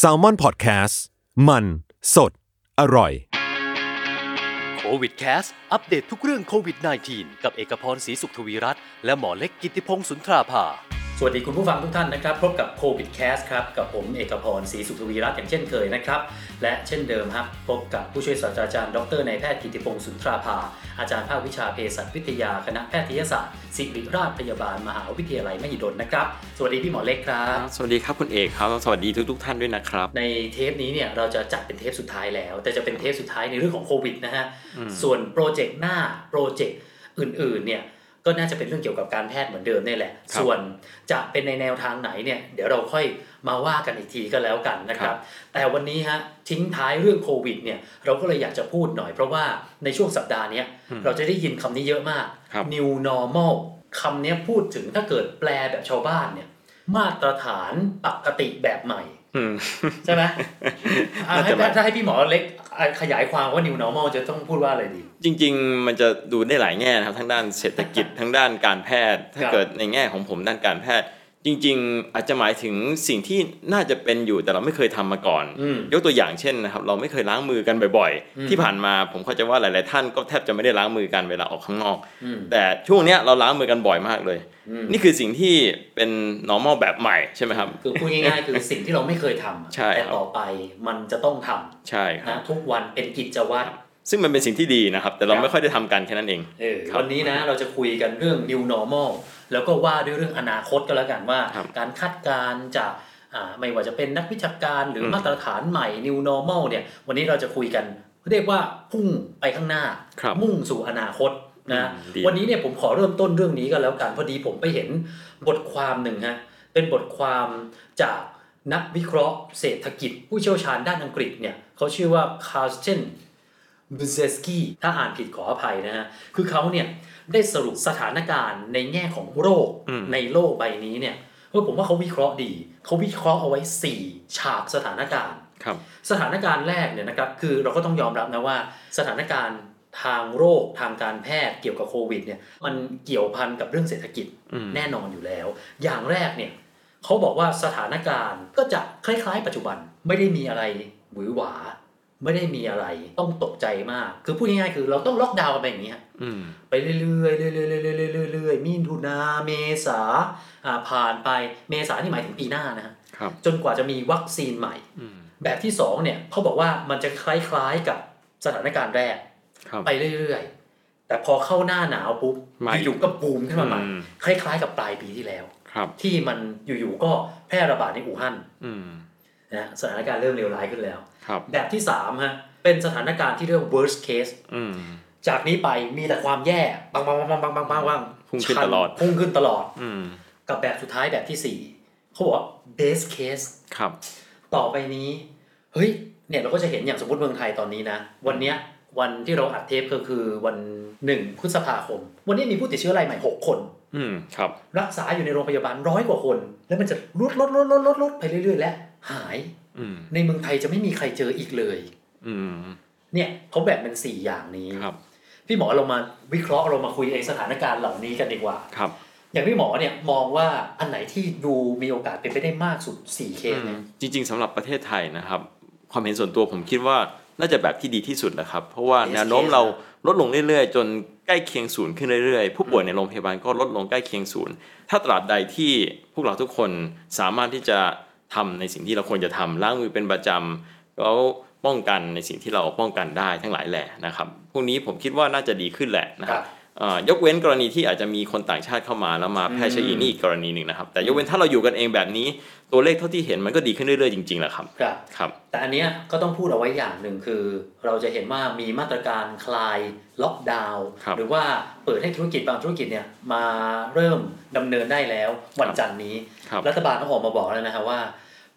Salmon Podcast มัน สด อร่อยโควิดแคสต์อัปเดตทุกเรื่องโควิด -19 กับเอกพรศรีสุขทวีรัตน์และหมอเล็กกิติพงศ์สุนทราภา สวัสดีคุณผู้ฟังทุกท่านนะครับ พบกับโควิดแคสต์ครับ กับผมเอกพรศรีสุขทวีรัตน์อย่างเช่นเคยนะครับ และเช่นเดิมครับพบกับผู้ช่วยศาสตราจารย์ดรนายแพทย์กิติพงศ์สุนทราภา อาจารย์ภาควิชาเภสัชวิทยาคณะแพทยศาสตร์ศิริราชพยาบาลมหาวิทยาลัยมหิดลนะครับ สวัสดีพี่หมอเล็กครับ สวัสดีครับคุณเอกครับสวัสดีทุกทุกๆท่านด้วยนะครับ ในเทปนี้เนี่ยเราจะจัดเป็นเทปสุดท้ายแล้ว แต่จะเป็นเทปสุดท้ายในเรื่องของโควิดนะฮะส่วนโปรเจกต์หน้าโปรเจกต์อื่นๆเนี่ย ก็น่าจะเป็นเรื่องเกี่ยวกับการแพทย์เหมือนเดิมนี่แหละครับส่วนจะเป็นในแนวทางไหนเนี่ยเดี๋ยวเราค่อยมาว่ากันอีกทีก็แล้วกันนะครับ แต่วันนี้ฮะทิ้งท้ายเรื่องโควิดเนี่ยเราก็เลยอยากจะพูดหน่อยเพราะว่าในช่วงสัปดาห์เนี้ยเราจะได้ยินคำนี้เยอะมากครับ new normal คำเนี้ยพูดถึงถ้าเกิดแปลแบบชาวบ้านเนี่ยมาตรฐานปกติแบบใหม่อืม ใช่ไหมอะน่าให้จะแบบถ้าให้พี่หมอเล็กอะขยายความว่า new normal จะต้องพูดว่าอะไรดี จริง ๆ มันจะดูได้หลายแง่นะครับทั้งด้านเศรษฐกิจทั้งด้านการแพทย์ ถ้าครับเกิดในแง่ของผมด้านการแพทย์ จริงๆ อาจจะหมายถึงสิ่งที่น่าจะเป็นอยู่แต่เราไม่เคยทำมาก่อนอืมยกตัวอย่างเช่นนะครับเราไม่เคยล้างมือกันบ่อยอืมๆที่ผ่านมาผมเข้าใจว่าหลาย ๆ ท่านก็แทบจะไม่ได้ล้างมือกันเวลาออกข้างนอกอืมแต่ช่วงเนี้ยเราล้างมือกันบ่อยมากเลยอืมนี่คือสิ่งที่เป็น normal แบบใหม่ใช่ไหมครับ คือพูดง่ายๆ คือสิ่งที่เราไม่เคยทำใช่แต่ครับต่อไปมันจะต้องทใช่คำรับนะทุกวันเป็นกิจวัตร ซึ่งมันเป็นสิ่งที่ดีนะครับ แต่เราครับไม่ค่อยได้ทำกันแค่นั้นเองเออครับวันนี้นะเราจะคุยกันเรื่อง new normal แล้วก็ว่าด้วยเรื่องอนาคตก็แล้วกันว่าครับการคาดการณ์จากอ่าไม่ว่าจะเป็นนักวิชาการหรืออมมาตรฐานใหม่ new normal เนี่ย วันนี้เราจะคุยกันเรียกว่าพุ่งไปข้างหน้าครับมุ่งสู่อนาคตนะอืมดีวันนี้เนี่ยผมขอเริ่มต้นเรื่องนี้กันแล้วกันพอดีผมไปเห็นบทความหนึ่งฮะเป็นบทความจากนักวิเคราะห์เศรษฐกิจ ผู้เชี่ยวชาญด้านอังกฤษเนี่ยเขาชื่อว่าคาร์เ e น บูเซสกี้ถ้าอ่านผิดขออภัยนะฮะ คือเขาเนี่ยได้สรุปสถานการณ์ในแง่ของโรคอืมในโลกใบนี้เนี่ยเออผมว่าเขาวิเคราะห์ดี เขาวิเคราะห์เอาไว้ 4 ฉากสถานการณ์ครับสถานการณ์แรกเนี่ยนะครับคือเราก็ต้องยอมรับนะว่าสถานการณ์ทางโรคทางการแพทย์เกี่ยวกับโควิดเนี่ยมันเกี่ยวพันกับเรื่องเศรษฐกิจอืมแน่นอนอยู่แล้ว อย่างแรกเนี่ยเขาบอกว่าสถานการณ์ก็จะคล้ายๆ ปัจจุบันไม่ได้มีอะไรหวือหวา ไม่ได้มีอะไรต้องตกใจมาก คือพูดง่ายๆคือเราต้องล็อกดาวน์กันไปอย่างนี้ยอืมไปเรื่อยๆเรื่อยๆเรื่อยๆเรื่อยๆเรื่อยๆมีถุนาเมษาอ่าผ่านไปเมษานี่หมายถึงปีหน้านะฮะครับจนกว่าจะมีวัคซีนใหม่อืมแบบที่สองเนี่ยเขาบอกว่ามันจะคล้ายๆกับสถานการณ์แรกครับไปเรื่อยๆ แต่พอเข้าหน้าหนาวปุ๊บมาอีกอยู่ๆก็บูมขึ้นมาใหม่อืมคล้ายๆ กับปลายปีที่แล้วครับที่มันอยู่ๆก็แพร่ระบาดในอู่ฮั่นอืม นะสถานการณ์เริ่มเลวร้ายขึ้นแล้ว แบบที่สามฮะเป็นสถานการณ์ที่เรียก worst case จากนี้ไปมีแต่ความแย่บางบางบางบางบางบางบางพุ่งขึ้นตลอดพุ่งขึ้นตลอดกับแบบสุดท้ายแบบที่สี่เขาบอกว่า best case ครับ ต่อไปนี้ เฮ้ยเนี่ยเราก็จะเห็นอย่างสมมติเมืองไทยตอนนี้นะ วันเนี้ยวันที่เราอัดเทปก็คือวันหนึ่งพฤษภาคม วันนี้มีผู้ติดเชื้อรายใหม่หกคน อืมครับ รักษาอยู่ในโรงพยาบาลร้อยกว่าคน แล้วมันจะลดลดลดลดลดลดไปเรื่อยๆแล้ว หายอืมในเมืองไทยจะไม่มีใครเจออีกเลยอืมเนี่ยเขาแบ่งเป็นสี่อย่างนี้ครับพี่หมอเรามาวิเคราะห์เรามาคุยไอ้สถานการณ์เหล่านี้กันดีกว่าครับ อย่างพี่หมอเนี่ยมองว่าอันไหนที่ดูมีโอกาสเป็นไปได้มากสุดสี่เคสเนี่ยจริง ๆสำหรับประเทศไทยนะครับ ความเห็นส่วนตัวผมคิดว่าน่าจะแบบที่ดีที่สุดนะครับ เพราะว่า Best แนวโน้ม case เราลดลงเรื่อยๆ จนใกล้เคียงศูนย์ขึ้นเรื่อยๆ ผู้ป่วยในโรงพยาบาลก็ลดลงใกล้เคียงศูนย์ ถ้าตราบใดที่พวกเราทุกคนสามารถที่จะ ทำในสิ่งที่เราควรจะทำล้างมือเป็นประจำแล้วป้องกันในสิ่งที่เราป้องกันได้ทั้งหลายแหละนะครับพวกนี้ผมคิดว่าน่าจะดีขึ้นแหละนะคครัรับบเอ่อยกเว้นกรณีที่อาจจะมีคนต่างชาติเข้ามาแล้วมาแพร่เชื้ออีกนี่อีกกรณีหนึ่งนะครับ แต่ยกเว้นถ้าเราอยู่กันเองแบบนี้ตัวเลขเท่าที่เห็นมันก็ดีขึ้นเรื่อยๆจริงๆแหละครับครับครับ แต่อันเนี้ยก็ต้องพูดเอาไว้อย่างหนึ่งคือ เราจะเห็นว่ามีมาตรการคลายล็อกดาวน์ครับหรือว่าเปิดให้ธุรกิจบางธุรกิจเนี่ยมาเริ่มดำเนินได้แล้ววันจันทร์นี้ครับรัฐบาลต้องออกมาบอกแล้วนะฮะว่า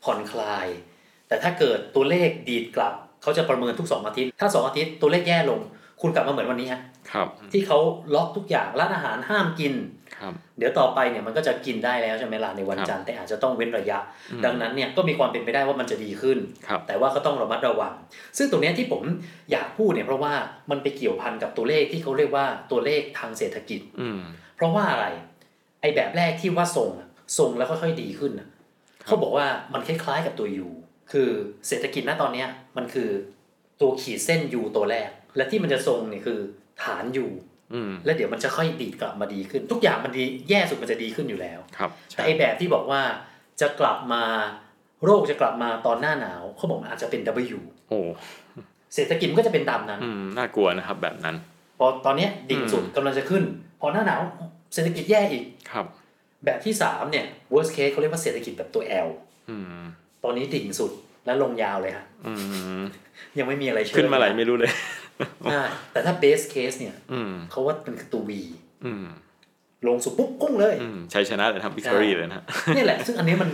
ผ่อนคลาย แต่ถ้าเกิดตัวเลขดีดกลับเขาจะประเมินทุก 2 อาทิตย์ ถ้า 2 อาทิตย์ตัวเลขแย่ลง คุณกลับมาเหมือนวันนี้ฮะครับที่เขาล็อกทุกอย่างร้านอาหารห้ามกินครับเดี๋ยวต่อไปเนี่ยมันก็จะกินได้แล้วใช่ไหมล่ะในวันครับจันทร์แต่อาจจะต้องเว้นระยะอืมดังนั้นเนี่ยก็มีความเป็นไปได้ว่ามันจะดีขึ้นครับแต่ว่าก็ต้องระมัดระวัง ซึ่งตรงเนี้ยที่ผมอยากพูดเนี่ยเพราะว่ามันไปเกี่ยวพันกับตัวเลขที่เขาเรียกว่าตัวเลขทางเศรษฐกิจอืมเพราะว่าอะไรไอ้แบบแรกที่ว่าส่งอะส่งแล้วค่อยๆดีขึ้นอะ เขาบอกว่ามันคล้ายๆกับตัว U คือเศรษฐกิจณตอนเนี้ยมันคือตัวขีดเส้น U ตัวแรก และที่มันจะทรงเนี่ยคือฐาน U อืมแล้วเดี๋ยวมันจะค่อยดีดกลับมาดีขึ้น ทุกอย่างมันดีแย่สุดมันจะดีขึ้นอยู่แล้วครับแต่ใช่ไอแบบที่บอกว่าจะกลับมาโรคจะกลับมาตอนหน้าหนาวเขาบอกมันอาจจะเป็น W โอ้เศรษฐกิจมันก็จะเป็นตามนั้นอืมน่ากลัวนะครับแบบนั้น พอตอนเนี้ยดิ่งสุดอืมกำลังจะขึ้น พอหน้าหนาวเศรษฐกิจแย่อีกครับ แบบที่สามเนี่ย worst case เขาเรียกว่าเศรษฐกิจแบบตัว L อืมตอนนี้ดิ่งสุดแล้วลงยาวเลยฮะอืมยังไม่มีอะไรเชื่อขึ้นมาไหลไม่รู้เลยใช่แต่ถ้า base case เนี่ยอืมเขาว่ามันคือตัว V อืมลงสุดปุ๊บกุ้งเลยอืมชัยชนะเลยครับวิกตอรี่เลยนะเนี่ยแหละ ซึ่งอันนี้มัน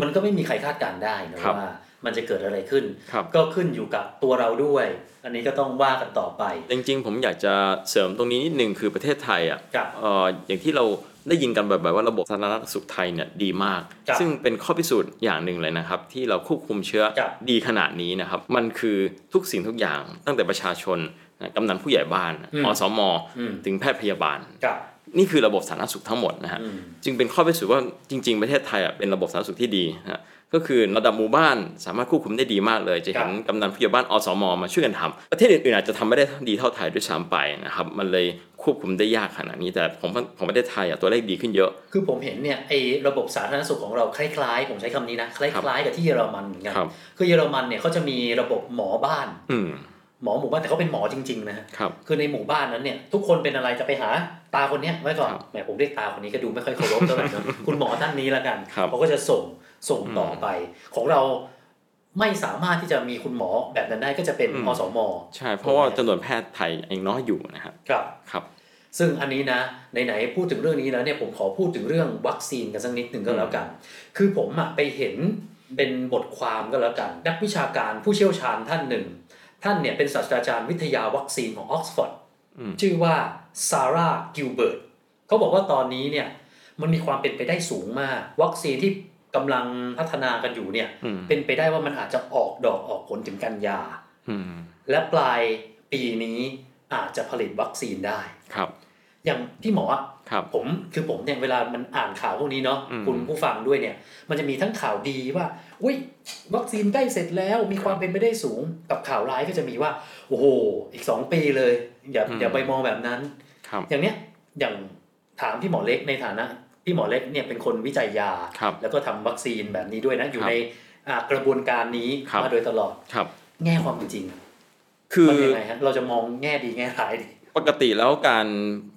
มันก็ไม่มีใครคาดการณ์ได้นะครับว่ามันจะเกิดอะไรขึ้นครับก็ขึ้นอยู่กับตัวเราด้วย อันนี้ก็ต้องว่ากันต่อไป จริงๆ ผมอยากจะเสริมตรงนี้นิดนึงคือประเทศไทยอะครับเอ่ออย่างที่เรา ได้ยินกันบ่อยๆว่าระบบสาธารณสุขไทยเนี่ยดีมากครับซึ่งเป็นข้อพิสูจน์อย่างหนึ่งเลยนะครับ ที่เราควบคุมเชื้อครับดีขนาดนี้นะครับ มันคือทุกสิ่งทุกอย่างตั้งแต่ประชาชนนะกำนันผู้ใหญ่บ้านอืมอสมอืมถึงแพทย์พยาบาลกับ นี่คือระบบสาธารณสุขทั้งหมดนะฮะอืมจึงเป็นข้อพิสูจน์ว่าจริง ๆ ประเทศไทยอะเป็นระบบสาธารณสุขที่ดีนะฮะก็คือระดับหมู่บ้านสามารถควบคุมได้ดีมากเลย จะเห็นกำนันผู้ใหญ่บ้านอสมมาช่วยกันทำประเทศอื่นๆอาจจะทำไม่ได้ดีเท่าไทยด้วยซ้ำไปนะครับมันเลยควบคุมได้ยากขนาดนี้แต่ของของประเทศไทยอะตัวเลขดีขึ้นเยอะ คือผมเห็นเนี่ยไอ้ระบบสาธารณสุขของเราคล้ายๆ ผมใช้คำนี้นะคล้ายๆกับที่เยอรมันเหมือนกันครับคือเยอรมันเนี่ยเขาจะมีระบบหมอบ้านอืม หมอหมู่บ้านแต่เขาเป็นหมอจริง ๆนะฮะครับคือในหมู่บ้านนั้นเนี่ย ทุกคนเป็นอะไรจะไปหาตาคนเนี้ยไว้ก่อนครับแหมผมเรียกตาคนนี้ก็ดูไม่ค่อยเคารพเท่าไหร่นะคุณหมอท่านนี้ละกันครับเขาก็จะส่งส่งต่อไป ของเราไม่สามารถที่จะมีคุณหมอแบบนั้นได้ก็จะเป็นอืมอสมใช่เพราะว่าจำนวนแพทย์ไทยยังน้อยอยู่นะครับครับครับ ซึ่งอันนี้นะไหนๆพูดถึงเรื่องนี้แล้วเนี่ยผมขอพูดถึงเรื่องวัคซีนกันสักนิดหนึ่งก็แล้วกัน คือผมอะไปเห็นเป็นบทความก็แล้วกัน นักวิชาการผู้เชี่ยวชาญท่านหนึ่ง ท่านเนี่ยเป็นศาสตราจารย์วิทยาวัคซีนของออกซฟอร์ดอืมชื่อว่าซาร่ากิลเบิร์ตเขาบอกว่าตอนนี้เนี่ยมันมีความเป็นไปได้สูงมาก วัคซีนที่กำลังพัฒนากันอยู่เนี่ยอืมเป็นไปได้ว่ามันอาจจะออกดอกออกผลถึงกันยาอืมและปลายปีนี้อาจจะผลิตวัคซีนได้ครับ อย่างที่หมออะครับผมคือผมเนี่ยเวลามันอ่านข่าวพวกนี้เนาะอืมคุณผู้ฟังด้วยเนี่ย มันจะมีทั้งข่าวดีว่า อุ้ยวัคซีนใกล้เสร็จแล้วมีความเป็นไปได้สูงกับข่าวร้ายก็จะมีว่า โอ้โห อีกสองปีเลย อย่าอย่าไปมองแบบนั้นครับอย่างเนี้ยอย่างถามพี่หมอเล็กในฐานะพี่หมอเล็กเนี่ยเป็นคนวิจัยยาครับแล้วก็ทำวัคซีนแบบนี้ด้วยนะ อยู่ครับในอ่ากระบวนการนี้ครับมาโดยตลอดครับ แง่ความเป็นจริงอะคือมันยังไงฮะเราจะมองแง่ดีแง่ร้ายดีปกติแล้วการ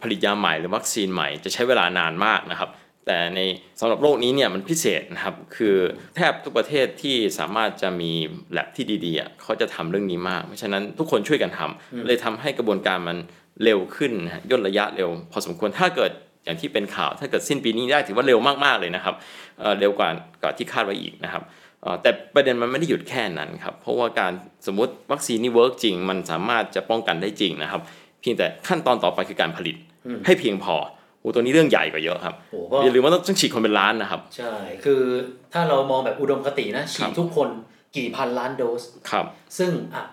ผลิตยาใหม่หรือวัคซีนใหม่จะใช้เวลานานมากนะครับ แต่ในสำหรับโรคนี้เนี่ยมันพิเศษนะครับคือแทบทุกประเทศที่สามารถจะมีแลบที่ดีๆอะเขาจะทำเรื่องนี้มาก เพราะฉะนั้นทุกคนช่วยกันทำเลยทำให้กระบวนการมันเร็วขึ้นนะฮะย่นระยะเร็ว พอสมควรถ้าเกิดอย่างที่เป็นข่าวถ้าเกิดสิ้นปีนี้ได้ถือว่าเร็วมากๆเลยนะครับเอ่อเร็วกว่ากว่าที่คาดไว้อีกนะครับเอ่อแต่ประเด็นมันไม่ได้หยุดแค่นั้นครับ เพราะว่าการสมมติวัคซีนนี่ work จริง มันสามารถจะป้องกันได้จริงนะครับ เพียงแต่ขั้นตอนต่อไปคือการผลิตอืมให้เพียงพอ โอ้ตัวนี้เรื่องใหญ่กว่าเยอะครับโอ้ก็อย่าลืมว่าต้องฉีดคนเป็นล้านนะครับ ใช่ คือถ้าเรามองแบบอุดมคตินะครับ ฉีดทุกคนกี่พันล้านโดสครับ ซึ่งอะ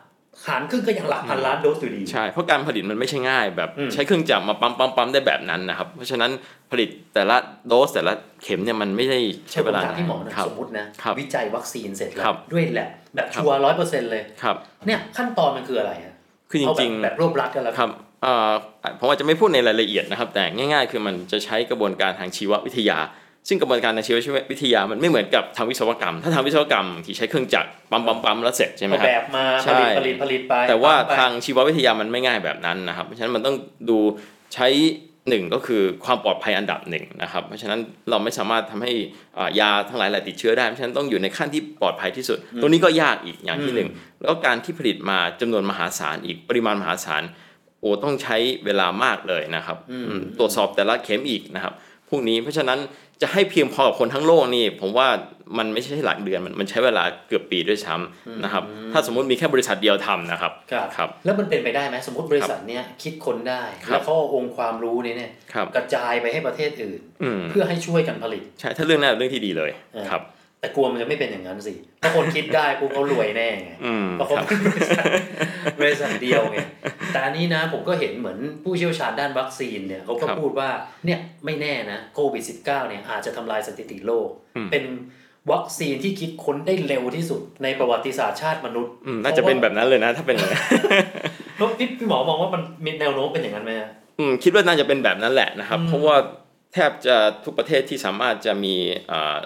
หารครึ่งก็ยังหลักพันล้านโดสอยู่ดี ใช่ เพราะการผลิตมันไม่ใช่ง่าย แบบอืมใช้เครื่องจักรมาปั๊มปั๊มปั๊มได้แบบนั้นนะครับ เพราะฉะนั้นผลิตแต่ละโดสแต่ละเข็มเนี่ยมันไม่ได้ใช้เวลาผมถามที่หมอหนะครับสมมตินะครับวิจัยวัคซีนเสร็จแล้ครัวบด้วยแลบแบบครับชัวร์ร้อยเปอร์เซ็นต์เลยครับเนี่ยขั้นตอนมันคืออะไรฮะคือจเอาแบริบงๆแบบรวบรัดกันแล้วครับเอ่อ ผมอาจจะไม่พูดในรายละเอียดนะครับ แต่ง่าย ๆ คือมันจะใช้กระบวนการทางชีววิทยา ซึ่งกระบวนการทางชีววิทยามันไม่เหมือนกับทางวิศวกรรม ถ้าทางวิศวกรรมที่ใช้เครื่องจักรปั๊มปั๊มปั๊มแล้วเสร็จใช่ไหมเอาครัแบบบมาใช่ผลิตผลิตผลิตไป แต่ว่าปั๊มไปทางชีววิทยามันไม่ง่ายแบบนั้นนะครับ เพราะฉะนั้นมันต้องดูใช้หนึ่งก็คือความปลอดภัยอันดับหนึ่งนะครับ เพราะฉะนั้นเราไม่สามารถทำให้อ่ายาทั้งหลายแหละติดเชื้อได้ เพราะฉะนั้นต้องอยู่ในขั้นที่ปลอดภัยที่สุด ตรงนี้ก็ยากอีกอย่างที่หนึ่งแล้วก็การที่ผลิตมาจำนวนมหาศาลอีกปริมาณมหาศาลโอ้ต้องใช้เวลามากเลยนะครับอืมตรวจสอบแต่ละเข็มอีกนะครับพวกนี้เพราะฉะนั้นจะให้เพียงพอกับคนทั้งโลกนี่ ผมว่ามันไม่ใช่หลักเดือนมันมันใช้เวลาเกือบปีด้วยซ้ำนะครับ ถ้าสมมุติมีแค่บริษัทเดียวทำนะครับครับครับ แล้วมันเป็นไปได้ไหมสมมติบริษัทเนี้ยคิดคนได้ครับแล้วเขาเอาองค์ความรู้นี้เนี่ยครับกระจายไปให้ประเทศอื่นอืมเพื่อให้ช่วยกันผลิต ใช่ถ้าเรื่องนั้นเป็นเรื่องที่ดีเลยเออครับ แต่กลัวมันจะไม่เป็นอย่างนั้นสิ ถ้าคนคิดได้ปุ๊บเขารวยแน่ไงอืมเพราะเขาครับเป็นบริษัทบริษัทเดียวไง แต่อันนี้นะผมก็เห็นเหมือนผู้เชี่ยวชาญด้านวัคซีนเนี่ยเขาก็ครับพูดว่าเนี่ยไม่แน่นะโควิด -19 เนี่ยอาจจะทำลายสถิติโลกอืมเป็นวัคซีนที่คิดค้นได้เร็วที่สุดในประวัติศาสตร์ชาติมนุษย์อืมน่าจะเป็นแบบนั้นเลยนะ ถ้าเป็นอย่างนั้นแล้วพี่พี่หมอมองว่ามันมีแนวโน้มเป็นอย่างนั้นไหมฮะอืมคิดว่าน่าจะเป็นแบบนั้นแหละนะครับอืมเพราะว่า แทบจะทุกประเทศที่สามารถจะมี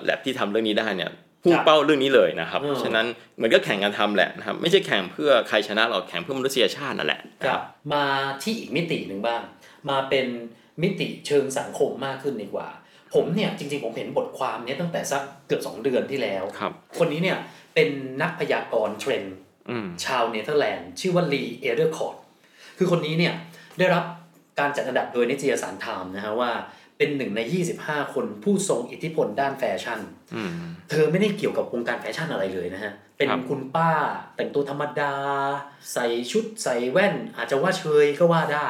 แล็บที่ทำเรื่องนี้ได้เนี่ยพุ่งเป้าเรื่องนี้เลยนะครับอืมฉะนั้นเหมือนก็แข่งกันทำแหละนะครับ ไม่ใช่แข่งเพื่อใครชนะหรอกแข่งเพื่อมนุษยชาตินั่นแหละนะครับ ครับมาที่อีกมิติหนึ่งบ้าง มาเป็นมิติเชิงสังคมมากขึ้นดีกว่า ผมเนี่ยจริงๆผมเห็นบทความเนี้ยตั้งแต่สักเกือบสองเดือนที่แล้วครับคนนี้เนี่ยเป็นนักพยากรณ์เทรนด์อืมชาวเนเธอร์แลนด์ ชื่อว่า Li Edelkoortคือคนนี้เนี่ยได้รับการจัดอันดับโดยนิตยสารไทม์นะฮะว่า เป็นหนึ่งใน 25 คนผู้ทรงอิทธิพลด้านแฟชั่นอืมเธอไม่ได้เกี่ยวกับวงการแฟชั่นอะไรเลยนะฮะ เป็นครับคุณป้าแต่งตัวธรรมดา ใส่ชุดใส่แว่น อาจจะว่าเชยก็ว่าได้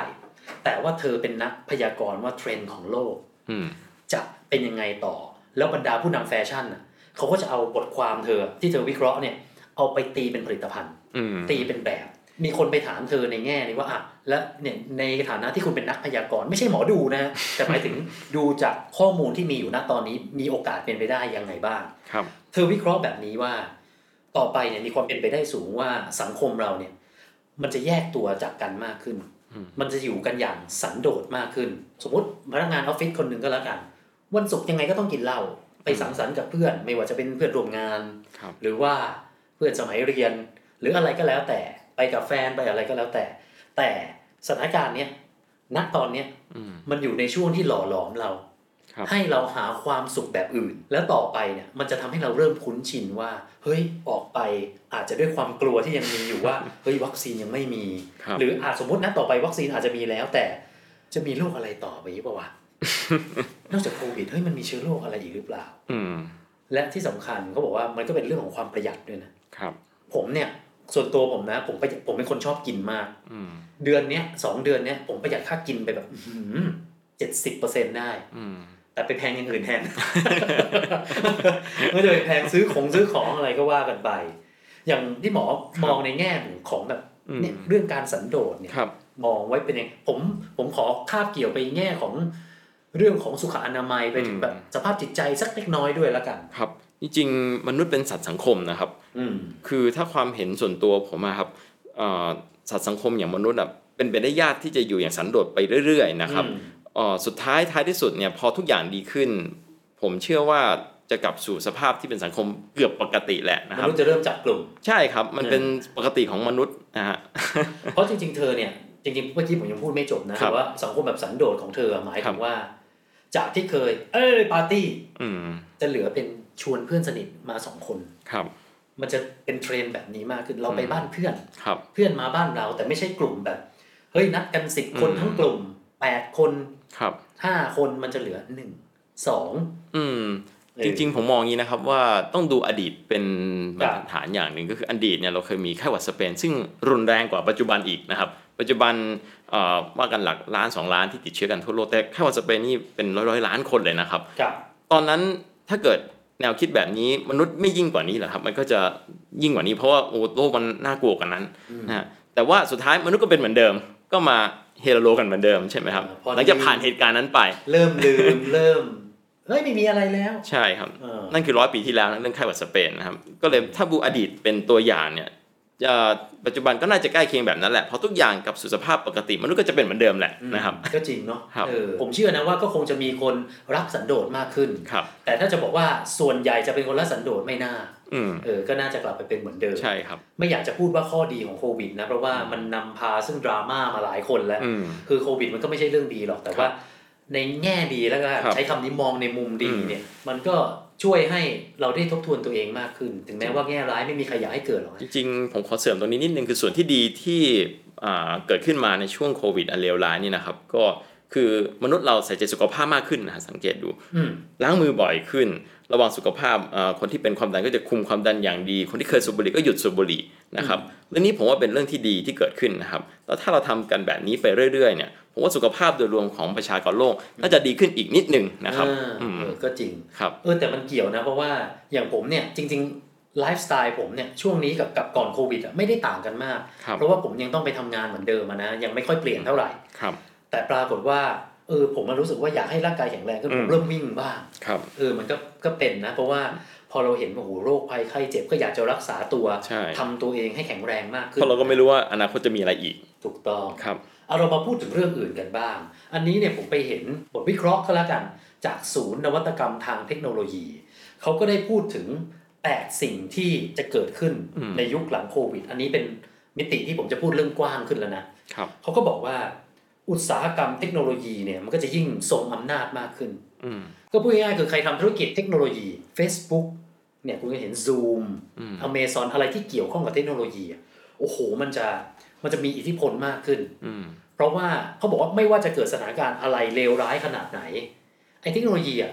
แต่ว่าเธอเป็นนักพยากรณ์ว่าเทรนด์ของโลกอืมจะเป็นยังไงต่อ แล้วบรรดาผู้นำแฟชั่นน่ะเขาก็จะเอาบทความเธอที่เธอวิเคราะห์เนี่ยเอาไปตีเป็นผลิตภัณฑ์อืมตีเป็นแบบ มีคนไปถามเธอในแง่นี้ว่าอะแล้วเนี่ยในฐานะที่คุณเป็นนักพยากรณ์ไม่ใช่หมอดูนะแต่หมายถึงดูจากข้อมูลที่มีอยู่ณตอนนี้มีโอกาสเป็นไปได้ยังไงบ้างครับ เธอวิเคราะห์แบบนี้ว่า ต่อไปเนี่ยมีความเป็นไปได้สูงว่าสังคมเราเนี่ย มันจะแยกตัวจากกันมากขึ้นอืมมันจะอยู่กันอย่างสันโดษมากขึ้น สมมติพนักงานออฟฟิศคนหนึ่งก็แล้วกัน วันศุกร์ยังไงก็ต้องกินเหล้าไปสังสรรค์กับเพื่อน ไม่ว่าจะเป็นเพื่อนร่วมงานครับหรือว่าเพื่อนสมัยเรียนหรืออะไรก็แล้วแต่ ไปกับแฟนไปอะไรก็แล้วแต่ แต่สถานการณ์เนี้ยณตอนเนี้ยอืมมันอยู่ในช่วงที่หล่อหลอมเราครับให้เราหาความสุขแบบอื่น แล้วต่อไปเนี่ยมันจะทำให้เราเริ่มคุ้นชินว่า เฮ้ยออกไปอาจจะด้วยความกลัวที่ยังมีอยู่ว่าเฮ้ยวัคซีนยังไม่มีครับหรืออาจสมมตินะต่อไปวัคซีนอาจจะมีแล้ว แต่จะมีโรคอะไรต่อไปอีกเปล่าวะนอกจากโควิดเฮ้ยมันมีเชื้อโรคอะไรอีกหรือเปล่า อืมและที่สำคัญเขาบอกว่ามันก็เป็นเรื่องของความประหยัดด้วยนะครับ ผมเนี่ย ส่วนตัวผมนะ ผมประหยัดผมเป็นคนชอบกินมากอืมเดือนเนี้ยสองเดือนเนี้ยผมประหยัดค่ากินไปแบบเจ็ดสิบเปอร์เซ็นได้อืมแต่ไปแพงอย่างอื่นแทนไม่ได้ไปแพงซื้อของซื้อของอะไรก็ว่ากันไป อย่างที่หมอมองในแง่ของแบบอืมเนี่ยเรื่องการสันโดษเนี่ยครับมองไว้เป็นยังผมผมขอคาบเกี่ยวไปแง่ของเรื่องของสุขอนามัยไปถึงอืมแบบสภาพจิตใจสักเล็กน้อยด้วยแล้วกัน ครับ จริงๆมนุษย์เป็นสัตว์สังคมนะครับอืมคือถ้าความเห็นส่วนตัวผมอะครับเอ่อสัตว์สังคมอย่างมนุษย์อะเป็นไปได้ยากที่จะอยู่อย่างสันโดษไปเรื่อย ๆ นะครับอืมเอ่อสุดท้ายท้ายที่สุดเนี่ยพอทุกอย่างดีขึ้น ผมเชื่อว่าจะกลับสู่สภาพที่เป็นสังคมเกือบปกติแหละนะครับ มนุษย์จะเริ่มจับกลุ่ม ใช่ครับ มันเป็นปกติของมนุษย์นะฮะเพราะจริง ๆ เธอเนี่ยจริงๆเมื่อกี้ผมยังพูดไม่จบนะครัแต่ว่าสังคมแบบสันโดษของเธอครับ หมายครัถึบงว่า จากที่เคย เอ้ยปาร์ตี้อืมจะเหลือเป็น ชวนเพื่อนสนิทมาสองคนครับ มันจะเป็นเทรนด์แบบนี้มากขึ้นเราไปอืมบ้านเพื่อนครับ เพื่อนมาบ้านเราแต่ไม่ใช่กลุ่มแบบ เฮ้ยนัดกันสิบคนอืมทั้งกลุ่มแปดคนครับห้าคนมันจะเหลือหนึ่งสองอืมเออจริงๆ ผมมองอย่างนี้นะครับว่าต้องดูอดีตเป็นบรครัรบทัดฐานอย่างหนึ่งก็คืออดีตเนี่ยเราเคยมีไข้หวัดสเปน ซึ่งรุนแรงกว่าปัจจุบันอีกนะครับ ปัจจุบันเอ่อว่ากันหลักล้านสองล้านที่ติดเชื้อกันทั่วโลกแต่ไข้หวัดสเปนนี่เป็นร้อยร้อยๆล้านคนเลยนะครับกับ ตอนนั้นถ้าเกิด แนวคิดแบบนี้มนุษย์ไม่ยิ่งกว่านี้เหรอครับ มันก็จะยิ่งกว่านี้เพราะว่าโอ้โลกมันน่ากลัวกว่านั้นนะฮะแต่ว่าสุดท้ายมนุษย์ก็เป็นเหมือนเดิม ก็มาเฮโลโลกันเหมือนเดิมใช่ไหมครับพอดีหลังจากผ่านเหตุการณ์นั้นไป เริ่มลืมเริ่มเฮ้ยไม่มีอะไรแล้ว ใช่ครับเออนั่นคือร้อยปีที่แล้วนะเรื่องไข้หวัดสเปนนะครับ ก็เลยถ้าบูอดีตเป็นตัวอย่างเนี่ยจะ ปัจจุบันก็น่าจะใกล้เคียงแบบนั้นแหละเพราะทุกอย่างกลับสู่สภาพปกติมนุษย์ก็จะเป็นเหมือนเดิมแหละนะครับก็จริงเนาะครับเออผมเชื่อนะว่าก็คงจะมีคนรักสันโดษมากขึ้นครับแต่ถ้าจะบอกว่าส่วนใหญ่จะเป็นคนรักสันโดษไม่น่าอืมเออก็น่าจะกลับไปเป็นเหมือนเดิมใช่ครับไม่อยากจะพูดว่าข้อดีของโควิดนะเพราะว่ามันนำพาซึ่งดราม่ามาหลายคนแล้วอืมคือโควิดมันก็ไม่ใช่เรื่องดีหรอกแต่ว่า ในแง่ดีแล้วก็ครับใช้คำนี้มองในมุมดีอืมเนี่ยมันก็ช่วยให้เราได้ทบทวนตัวเองมากขึ้น ถึงแม้ว่าแง่ร้ายไม่มีใครอยากให้เกิดหรอกจริงๆ ผมขอเสริมตรงนี้นิดนึงคือส่วนที่ดีที่อ่าเกิดขึ้นมาในช่วงโควิดอันเลวร้ายนี่นะครับ ก็คือมนุษย์เราใส่ใจสุขภาพมากขึ้นนะฮะสังเกตดูอืมล้างมือบ่อยขึ้น ระวังสุขภาพอ่าคนที่เป็นความดันก็จะคุมความดันอย่างดี คนที่เคยสูบบุหรี่ก็หยุดสูบบุหรี่นะครับเรื่องนี้ผมว่าเป็นเรื่องที่ดีที่เกิดขึ้นนะครับแล้วถ้าเราทำกันแบบนี้ไปเรื่อยๆเนี่ย ผมว่าสุขภาพโดยรวมของประชากรโลกน่าจะดีขึ้นอีกนิดนึงนะครับอ่าอืมเออก็จริงครับเออแต่มันเกี่ยวนะเพราะว่าอย่างผมเนี่ยจริงๆไลฟ์สไตล์ผมเนี่ยช่วงนี้กับกับก่อนโควิดอะไม่ได้ต่างกันมากครับเพราะว่าผมยังต้องไปทำงานเหมือนเดิมอะนะยังไม่ค่อยเปลี่ยนเท่าไหร่ครับ แต่ปรากฏว่าเออผมมารู้สึกว่าอยากให้ร่างกายแข็งแรงขึ้นอืผมมเริ่มวิ่งบ้างครับเออมันก็ก็เป็นนะ เพราะว่าพอเราเห็นว่าโอ้โหโรคภัยไข้เจ็บก็อยากจะรักษาตัวใช่ทำตัวเองให้แข็งแรงมากขึ้นเพราะเราก็ไม่รู้ว่าอนาคตจะมีอะไรอีก ถูกต้องครับ เอาเรามาพูดถึงเรื่องอื่นกันบ้าง อันนี้เนี่ยผมไปเห็นบทวิเคราะห์ก็แล้วกัน จากศูนย์นวัตกรรมทางเทคโนโลยี เขาก็ได้พูดถึง 8 สิ่งที่จะเกิดขึ้นอืมในยุคหลังโควิด อันนี้เป็นมิติที่ผมจะพูดเรื่องกว้างขึ้นแล้วนะครับเขาก็บอกว่าอุตสาหกรรมเทคโนโลยีเนี่ยมันก็จะยิ่งทรงอำนาจมากขึ้นอืมก็พูดง่ายๆคือใครทำธุรกิจเทคโนโลยี Facebook เนี่ยคุณก็เห็น Zoom อืม Amazon อะไรที่เกี่ยวข้องกับเทคโนโลยีอะโอ้โห มันจะ มันจะมีอิทธิพลมากขึ้นอืมเพราะว่าเขาบอกว่าไม่ว่าจะเกิดสถานการณ์อะไรเลวร้ายขนาดไหนไอ้เทคโนโลยีอะ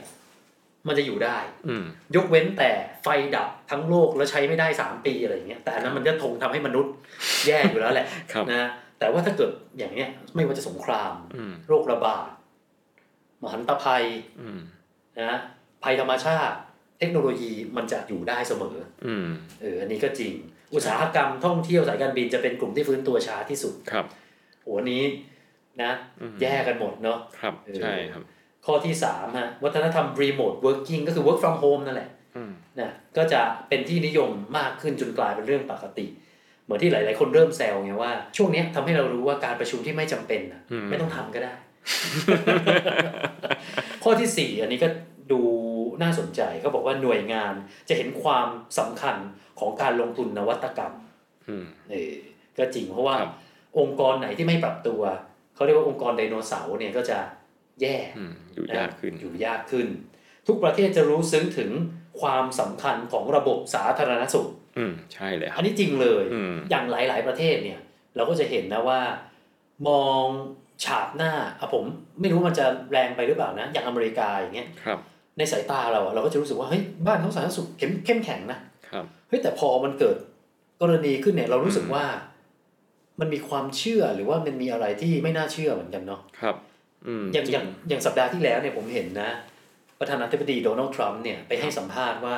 มันจะอยู่ได้อืมยกเว้นแต่ไฟดับทั้งโลกแล้วใช้ไม่ได้3ปีอะไรอย่างเงี้ยแต่อันนั้นมันจะทงทำให้มนุษย์แย่อยู่แล้วแหละครับนะแต่ว่าถ้าเกิดอย่างเนี้ย ไม่ว่าจะสงครามอืมโรคระบาดมหันตภัยอืมนะภัยธรรมชาติ เทคโนโลยีมันจะอยู่ได้เสมออืมเอออันนี้ก็จริง อุตสาหกรรมท่องเที่ยวสายการบินจะเป็นกลุ่มที่ฟื้นตัวช้าที่สุดครับโหอันนี้นะอืมแย่กันหมดเนาะครับเออใช่ครับ ข้อที่3ฮะวัฒนธรรม remote working ก็คือ work from home นั่นแหละอืมนะก็จะเป็นที่นิยมมากขึ้นจนกลายเป็นเรื่องปกติ เหมือนที่หลาย ๆ คนเริ่มแซวไงว่า ช่วงเนี้ยทำให้เรารู้ว่าการประชุมที่ไม่จำเป็นน่ะอืมไม่ต้องทำก็ได้ ข้อที่4อันนี้ก็ดู น่าสนใจเขาบอกว่าหน่วยงานจะเห็นความสำคัญของการลงทุนนวัตกรรมอืมเออก็จริงเพราะว่าครับองค์กรไหนที่ไม่ปรับตัวเขาเรียกว่าองค์กรไดโนเสาร์เนี่ยก็จะแย่อืมอยู่ยากขึ้นอยู่ยากขึ้น ทุกประเทศจะรู้ซึ้งถึงความสำคัญของระบบสาธารณสุข อืมใช่เลยคอัรับนนี้จริงเลยอืมอย่างหลาย ๆ ประเทศเนี่ย เราก็จะเห็นนะว่า มองฉาบหน้าอะผมไม่รู้มันจะแรงไปหรือเปล่านะ อย่างอเมริกาอย่างเงี้ยครับ ในสายตาเราอะเราก็จะรู้สึกว่าเฮ้ยบ้านเขาสาธารณสุขเข้มเข้มแข็งนะครับเฮ้ยแต่พอมันเกิดกรณีขึ้นเนี่ยเรารู้สึกว่า มันมีความเชื่อหรือว่ามันมีอะไรที่ไม่น่าเชื่อเหมือนกันเนาะครับอืมอย่างอย่างอย่างสัปดาห์ที่แล้วเนี่ยผมเห็นนะ ประธานาธิบดีโดนัลด์ทรัมป์เนี่ยไปให้สัมภาษณ์ว่า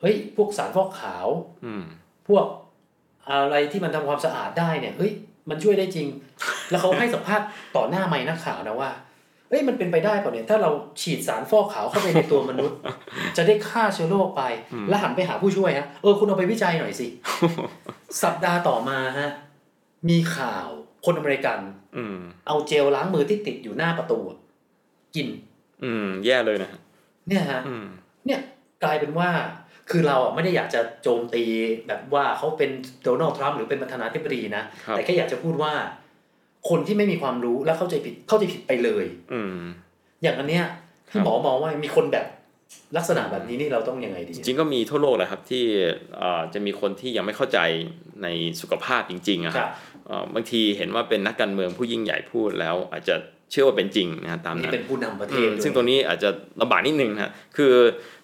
เฮ้ย พวกสารฟอกขาว อืมพวกอะไรที่มันทำความสะอาดได้เนี่ยเฮ้ยมันช่วยได้จริง แล้วเขาให้สัมภาษณ์ต่อหน้าไมค์นักข่าวนะว่า เฮ้ยมันเป็นไปได้เปล่าเนี่ยถ้าเราฉีดสารฟอกขาวเข้าไปในตัวมนุษย์ จะได้ฆ่าเชื้อโรคไป แล้วหันไปหาผู้ช่วยฮะเออคุณเอาไปวิจัยหน่อยสิ สัปดาห์ต่อมาฮะมีข่าวคนอเมริกัน อืม เอาเจลล้างมือที่ติดอยู่หน้าประตูอะกิน อืม แย่เลยนะฮะเนี่ยฮะอืมเนี่ยกลายเป็นว่าคือเราอะไม่ได้อยากจะโจมตีแบบว่าเขาเป็นโดนัลด์ทรัมป์หรือเป็นประธานาธิบดีนะครับแต่แค่อยากจะพูดว่า คนที่ไม่มีความรู้และเข้าใจผิดเข้าใจผิดไปเลย อืมอย่างอันเนี้ยครัที่บหมอมองว่ามีคนแบบลักษณะแบบนี้นี่เราต้องยังไงดี จริงๆก็มีทั่วโลกแหละครับที่เอ่อจะมีคนที่ยังไม่เข้าใจในสุขภาพจริงๆอะคครัรับบเอ่อบางทีเห็นว่าเป็นนักการเมืองผู้ยิ่งใหญ่พูดแล้วอาจจะ เชื่อว่าเป็นจริงนะฮะตามนี่นั้นเป็นผู้นำประเทอืศมด้วยซึ่งตรงนี้อาจจะลำบากนิดนึงนะฮะคือ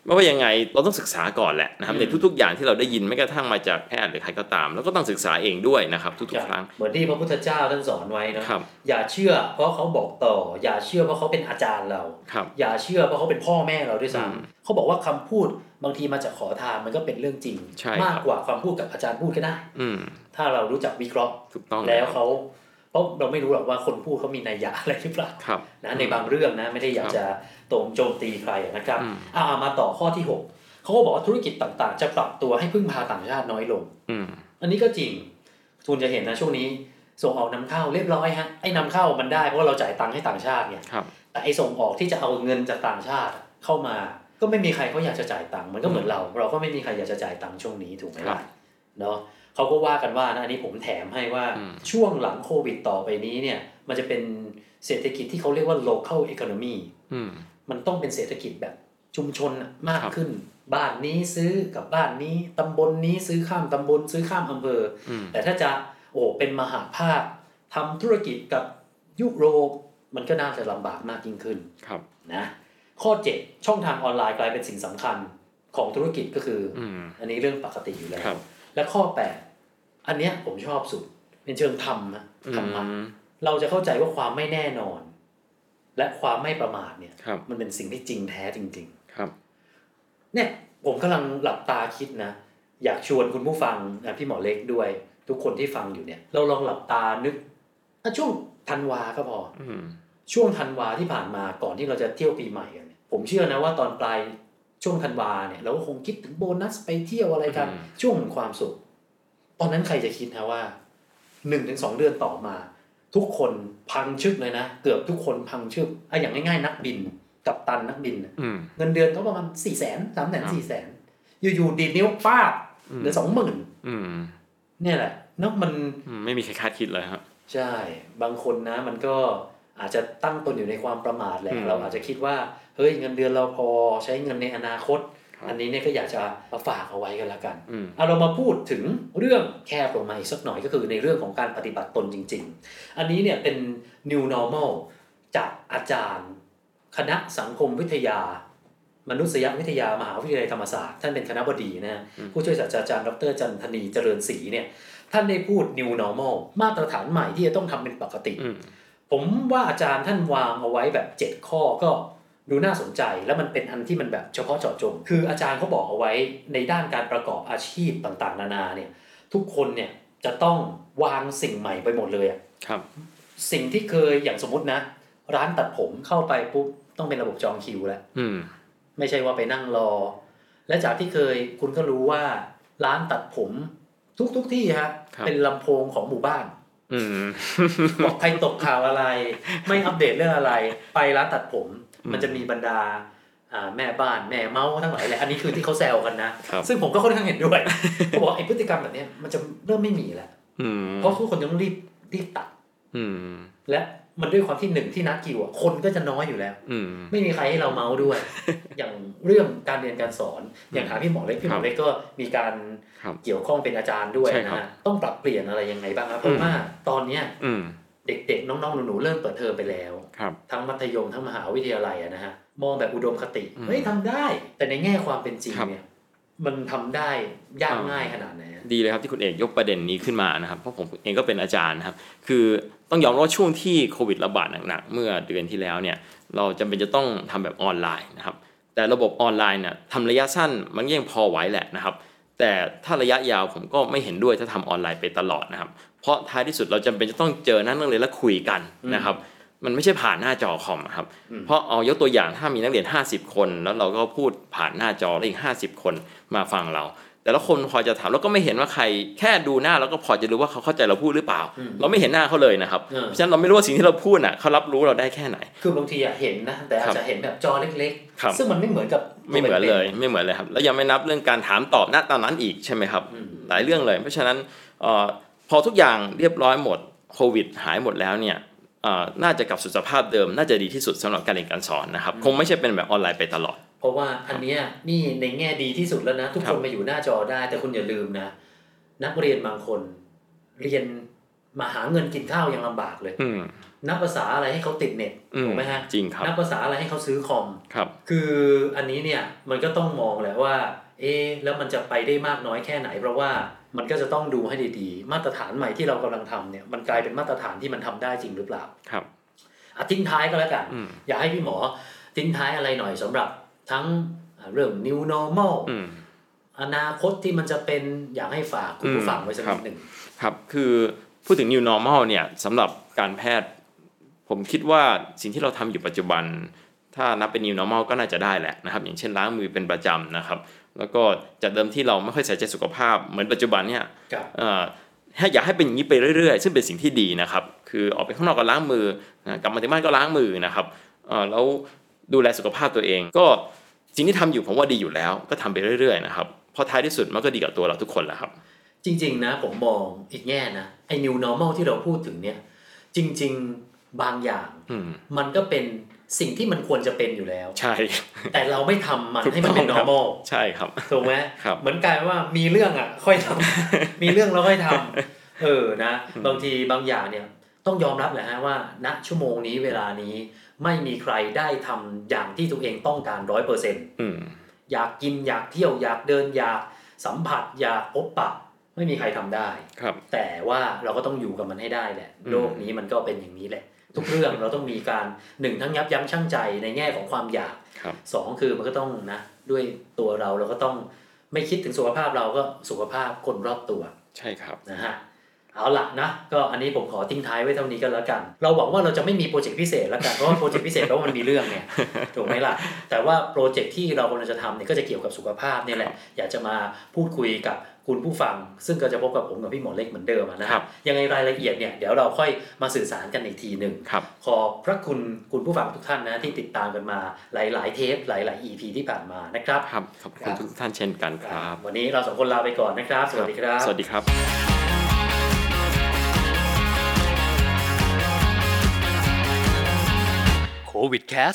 ไม่ว่ายังไงเราต้องศึกษาก่อนแหละนะครับอืมในทุกๆอย่างที่เราได้ยินไม่กระทั่งมาจากแพทย์หรือใครก็ตาม แล้วก็ต้องศึกษาเองด้วยนะครับ ทุกๆครั้งเหมือนที่พระพุทธเจ้าท่านสอนไว้นะครับอย่าเชื่อเพราะเขาบอกต่อ อย่าเชื่อเพราะเขาเป็นอาจารย์เราครับอย่าเชื่อเพราะเขาเป็นพ่อแม่เราด้วยซ้อืมำเขาบอกว่าคำพูดบางทีมาจากขอทานมันก็เป็นเรื่องจริงใช่ครับมากกว่าความพูดกับอาจารย์พูดก็ได้ อืมถ้าเรารู้จักวิเคราะห์ถูกต้องแล้วเขาเพ ราะเราไม่รู้หรอกว่าคนพูดเขามีนัยยะอะไรหรือเปล่าครับนะในบางเรื่องนะไม่ได้อยากจะโตมโจมตีใครนะครับอืมอ่ามาต่อข้อที่ 6เขาก็บอกว่าธุรกิจต่างๆ จะปรับตัวให้พึ่งพาต่างชาติน้อยลงอืมอันนี้ก็จริงคุณจะเห็นนะช่วงนี้ส่งออกนำเข้าเรียบร้อยฮะไอ้นำเข้ามันได้เพราะว่าเราจ่ายตังค์ให้ต่างชาติเนี่ยครับแต่ไอ้ส่งออกที่จะเอาเงินจากต่างชาติเข้ามาก็ไม่มีใครเขาอยากจะจ่ายตังค์มันก็เหมือนเรา เราก็ไม่มีใครอยากจะจ่ายตังค์ช่วงนี้ถูกไหมครัล่ะบเนาะ เขาก็ว่ากันว่านะอันนี้ผมแถมให้ว่าอืมช่วงหลังโควิดต่อไปนี้เนี่ย มันจะเป็นเศรษฐกิจที่เขาเรียกว่า local economy อืมมันต้องเป็นเศรษฐกิจแบบชุมชนน่ะมากครับขึ้น บ้านนี้ซื้อกับบ้านนี้ตำบลนี้ซื้อข้ามตำบลซื้อข้ามอำเภออืมแต่ถ้าจะโอ้เป็นมหาภาคทำธุรกิจกับยุโรปมันก็น่าจะลำบากมากยิ่งขึ้นครับนะข้อ 7 ช่องทางออนไลน์กลายเป็นสิ่งสำคัญของธุรกิจก็คือออืมอันนี้เรื่องปกติอยู่แล้วครับและข้อ 8 อันเนี้ยผมชอบสุด เป็นเชิงธรรมนะธรรมะอืมเราจะเข้าใจว่าความไม่แน่นอน และความไม่ประมาทเนี่ยครับมันเป็นสิ่งที่จริงแท้จริงครับๆเนี่ยผมกำลังหลับตาคิดนะ อยากชวนคุณผู้ฟังนะพี่หมอเล็กด้วย ทุกคนที่ฟังอยู่เนี่ย เราลองหลับตานึกอะช่วงธันวาก็พออืมช่วงธันวาที่ผ่านมาก่อนที่เราจะเที่ยวปีใหม่กันเนี่ยผมเชื่อนะว่าตอนปลายช่วงธันวาเนี่ยเราก็คงคิดถึงโบนัสไปเที่ยวอะไรกันอืมช่วงแห่งความสุข ตอนนั้นใครจะคิดนะว่าหนึ่งถึงสองเดือนต่อมา ทุกคนพังชึกเลยนะ เกือบทุกคนพังชึกอะอย่างง่ายๆ นักบินกับตันนักบินน่ะอืมเงินเดือนเขาประมาณสี่แสนสามแสนครับสี่แสนอยู่ๆดีดนิ้วป้าบอืมเหลือสองหมื่นอืมเนี่ยแหละเนอะมันอืมไม่มีใครคาดคิดเลยครับใช่ บางคนนะมันก็อาจจะตั้งตนอยู่ในความประมาทแหละอืมเราอาจจะคิดว่าเฮ้ยเงินเดือนเราพอใช้เงินในอนาคตครับ อันนี้เนี่ยก็อยากจะมาฝากเอาไว้กันละกันอืมเอาเรามาพูดถึงเรื่องแคบลงมาอีกสักหน่อยก็คือในเรื่องของการปฏิบัติตนจริง ๆ อันนี้เนี่ยเป็น new normal จากอาจารย์ คณะสังคมวิทยา มนุษยวิทยามหาวิทยาลัยธรรมศาสตร์ท่านเป็นคณะบดีนะฮะอืมผู้ช่วยศาสตราจารย์ดรจันทนีเจริญศรีเนี่ยท่านได้พูด new normal มาตรฐานใหม่ที่จะต้องทำเป็นปกติอืมผมว่าอาจารย์ท่านวางเอาไว้แบบ 7 ข้อก็ ดูน่าสนใจแล้วมันเป็นอันที่มันแบบเฉพาะเจาะจง คืออาจารย์เขาบอกเอาไว้ในด้านการประกอบอาชีพต่างๆ นานาเนี่ยทุกคนเนี่ยจะต้องวางสิ่งใหม่ไปหมดเลยอะครับ สิ่งที่เคยอย่างสมมตินะ ร้านตัดผมเข้าไปปุ๊บต้องเป็นระบบจองคิวแล้วอืมไม่ใช่ว่าไปนั่งรอ และจากที่เคยคุณก็รู้ว่า ร้านตัดผมทุกทุกๆที่ฮะครับเป็นลำโพงของหมู่บ้านอืมบอกใครตกข่าวอะไร ไม่อัปเดตเรื่องอะไร ไปร้านตัดผมอื มมันจะมีบรรดาอ่าแม่บ้านแม่เมาส์ทั้งหลายแหละอันนี้คือที่เขาแซวกันนะครับซึ่งผมก็ค่อนข้างเห็นด้วยเขาบอกว่าไอ้พฤติกรรมแบบเนี้ยมันจะเริ่มไม่มีแล้วอืมเพราะทุกคนต้องรีบรีบตัดอืมและมันด้วยความที่หนึ่งที่นัดคิวอะคนก็จะน้อยอยู่แล้วอืมไม่มีใครให้เราเมาส์ด้วย อย่างเรื่องการเรียนการสอน อย่างหาพี่หมอเล็กพี่หมอเล็กก็มีการครับเกี่ยวข้องเป็นอาจารย์ด้วยใช่นะครับฮะต้องปรับเปลี่ยนอะไรยังไงบ้างครับเพราะว่าตอนเนี้ยอืม เด็กๆ น้องๆ หนูๆ เริ่มเปิดเทอมไปแล้วครับทั้งมัธยมทั้งมหาวิทยาลัยอะนะฮะ มองแบบอุดมคติอืมเฮ้ยทำได้ แต่ในแง่ความเป็นจริงครับเนี่ย มันทำได้ยากอ่าง่ายขนาดไหนอะดีเลยครับที่คุณเอกยกประเด็นนี้ขึ้นมานะครับ เพราะผมเองก็เป็นอาจารย์นะครับ คือต้องยอมรับว่าช่วงที่โควิดระบาดหนักๆ เมื่อเดือนที่แล้วเนี่ย เราจำเป็นจะต้องทำแบบออนไลน์นะครับ แต่ระบบออนไลน์เนี่ยทำระยะสั้นมันก็ยังพอไหวแหละนะครับแต่ถ้าระยะยาวผมก็ไม่เห็นด้วยถ้าทำออนไลน์ไปตลอดนะครับ เพราะท้ายที่สุดเราจำเป็นจะต้องเจอหน้านักเรียนและคุยกันนะครับ มันไม่ใช่ผ่านหน้าจอคอมครับ เพราะเอายกตัวอย่างถ้ามีนักเรียน 50 คน แล้วเราก็พูดผ่านหน้าจอแล้วอีก 50 คนมาฟังเรา แต่ละคนพอจะถามเราก็ไม่เห็นว่าใครแค่ดูหน้าเราก็พอจะรู้ว่าเขาเข้าใจเราพูดหรือเปล่าอืมเราไม่เห็นหน้าเขาเลยนะครับเออเพราะฉะนั้นเราไม่รู้ว่าสิ่งที่เราพูดน่ะเขารับรู้เราได้แค่ไหน คือบางทีอะเห็นนะแต่อาจจะเห็นแบบจอเล็กครับๆซึ่งมันไม่เหมือนกับไม่เหมือนเลยไม่เหมือนเลยครับแล้วยังไม่นับเรื่องการถามตอบณตอนนั้นอีกใช่ไหมครับอืมหลายเรื่องเลย เพราะฉะนั้นเอ่อ พอทุกอย่างเรียบร้อยหมดโควิดหายหมดแล้วเนี่ยเอ่อน่าจะกลับสู่สภาพเดิม น่าจะดีที่สุดสำหรับการเรียนการสอนนะครับ คงไม่ใช่เป็นแบบออนไลน์ไปตลอด เพราะว่าอันเนี้ยนี่ในแง่ดีที่สุดแล้วนะ ทุกครัคนบมาอยู่หน้าจอได้ แต่คุณอย่าลืมนะ นักเรียนบางคน เรียนมาหาเงินกินข้าวยังลำบากเลยอืมนับภาษาอะไรให้เขาติดเน็ตอืมถูกไหมฮะจริงครับนับภาษาอะไรให้เขาซื้อคอมครับ คืออันนี้เนี่ยมันก็ต้องมองแหละว่า เอ๊ะแล้วมันจะไปได้มากน้อยแค่ไหนเพราะว่า มันก็จะต้องดูให้ดีๆ มาตรฐานใหม่ที่เรากำลังทำเนี่ยมันกลายเป็นมาตรฐานที่มันทำได้จริงหรือเปล่าครับอะทิ้งท้ายก็แล้วกันอืมอยากให้พี่หมอทิ้งท้ายอะไรหน่อยสำหรับทั้งอะเรื่อง new normal อืมอนาคตที่มันจะเป็นอยากให้ฝากคุณผู้ฟังไว้สักครันิบดหนึ่งครับคือพูดถึง new normal เนี่ยสำหรับการแพทย์ ผมคิดว่าสิ่งที่เราทำอยู่ปัจจุบัน ถ้านับเป็น new normal ก็น่าจะได้แหละนะครับ อย่างเช่นล้างมือเป็นประจำนะครับ แล้วก็จากเดิมที่เราไม่ค่อยใส่ใจสุขภาพ เหมือนปัจจุบันเนี่ยกับเอ่อให้อยากให้เป็นอย่างนี้ไปเรื่อยๆ ซึ่งเป็นสิ่งที่ดีนะครับ คือออกไปข้างนอกก็ล้างมือนะกลับมาที่บ้านก็ล้างมือนะครับเอ่อแล้วดูแลสุขภาพตัวเอง ก็สิ่งที่ทำอยู่ผมว่าดีอยู่แล้ว ก็ทำไปเรื่อยๆนะครับเพราะท้ายที่สุดมันก็ดีกับตัวเราทุกคนแหละครับ จริง ๆ นะ ผมมองอีกแง่นะไอ้ new normal ที่เราพูดถึงเนี่ย จริง ๆ บางอย่างอืมมันก็เป็น สิ่งที่มันควรจะเป็นอยู่แล้ว ใช่ แต่เราไม่ทำมันถูกให้มันเป็นต้องครับ normal ใช่ครับถูกไหมครับเหมือนกลายว่ามีเรื่องอะ ค่อยทำมีเรื่องแล้วค่อยทำเออนะ บางทีบางอย่างเนี่ยต้องยอมรับแหละฮะว่าณชั่วโมงนี้เวลานี้ไม่มีใครได้ทำอย่างที่ตัวเองต้องการร้อยเปอร์เซ็นต์อืมอยากกินอยากเที่ยวอยากเดินอยากสัมผัสอยากพบปะไม่มีใครทำได้ครับ แต่ว่าเราก็ต้องอยู่กับมันให้ได้แหละอืมโลกนี้มันก็เป็นอย่างนี้แหละ ทุกเรื่องเราต้องมีการหนึ่งทั้งยับยั้งชั่งใจในแง่ของความอยากครับสองคือมันก็ต้องนะด้วยตัวเราเราก็ต้องไม่คิดถึงสุขภาพเราก็สุขภาพคนรอบตัว ใช่ครับนะฮะเอาละนะก็อันนี้ผมขอทิ้งท้ายไว้เท่านี้ก็แล้วกัน เราหวังว่าเราจะไม่มีโปรเจกต์พิเศษแล้วกันเพราะว่าโปรเจกต์พิเศษแปลว่ามันมีเรื่องเนี่ยถูกไหมล่ะแต่ว่าโปรเจกต์ที่เรากำลังจะทำเนี่ยก็จะเกี่ยวกับสุขภาพเนี่ยแหละอยากจะมาพูดคุยกับ คุณผู้ฟัง ซึ่งก็จะพบกับผมกับพี่หมอเล็กเหมือนเดิมอะนะคครัรับบยังไงรายละเอียดเนี่ยเดี๋ยวเราค่อยมาสื่อสารกันอีกทีหนึ่งครับขอบพระคุณคุณผู้ฟังทุกท่านนะที่ติดตามกันมาหลาย ๆ เทปหลาย ๆ EP ที่ผ่านมานะครับครับขอบคุณทุกท่านเช่นกันครับ วันนี้เราสองคนลาไปก่อนนะครับ สวัสดีครับ สวัสดีครับโควิดแคส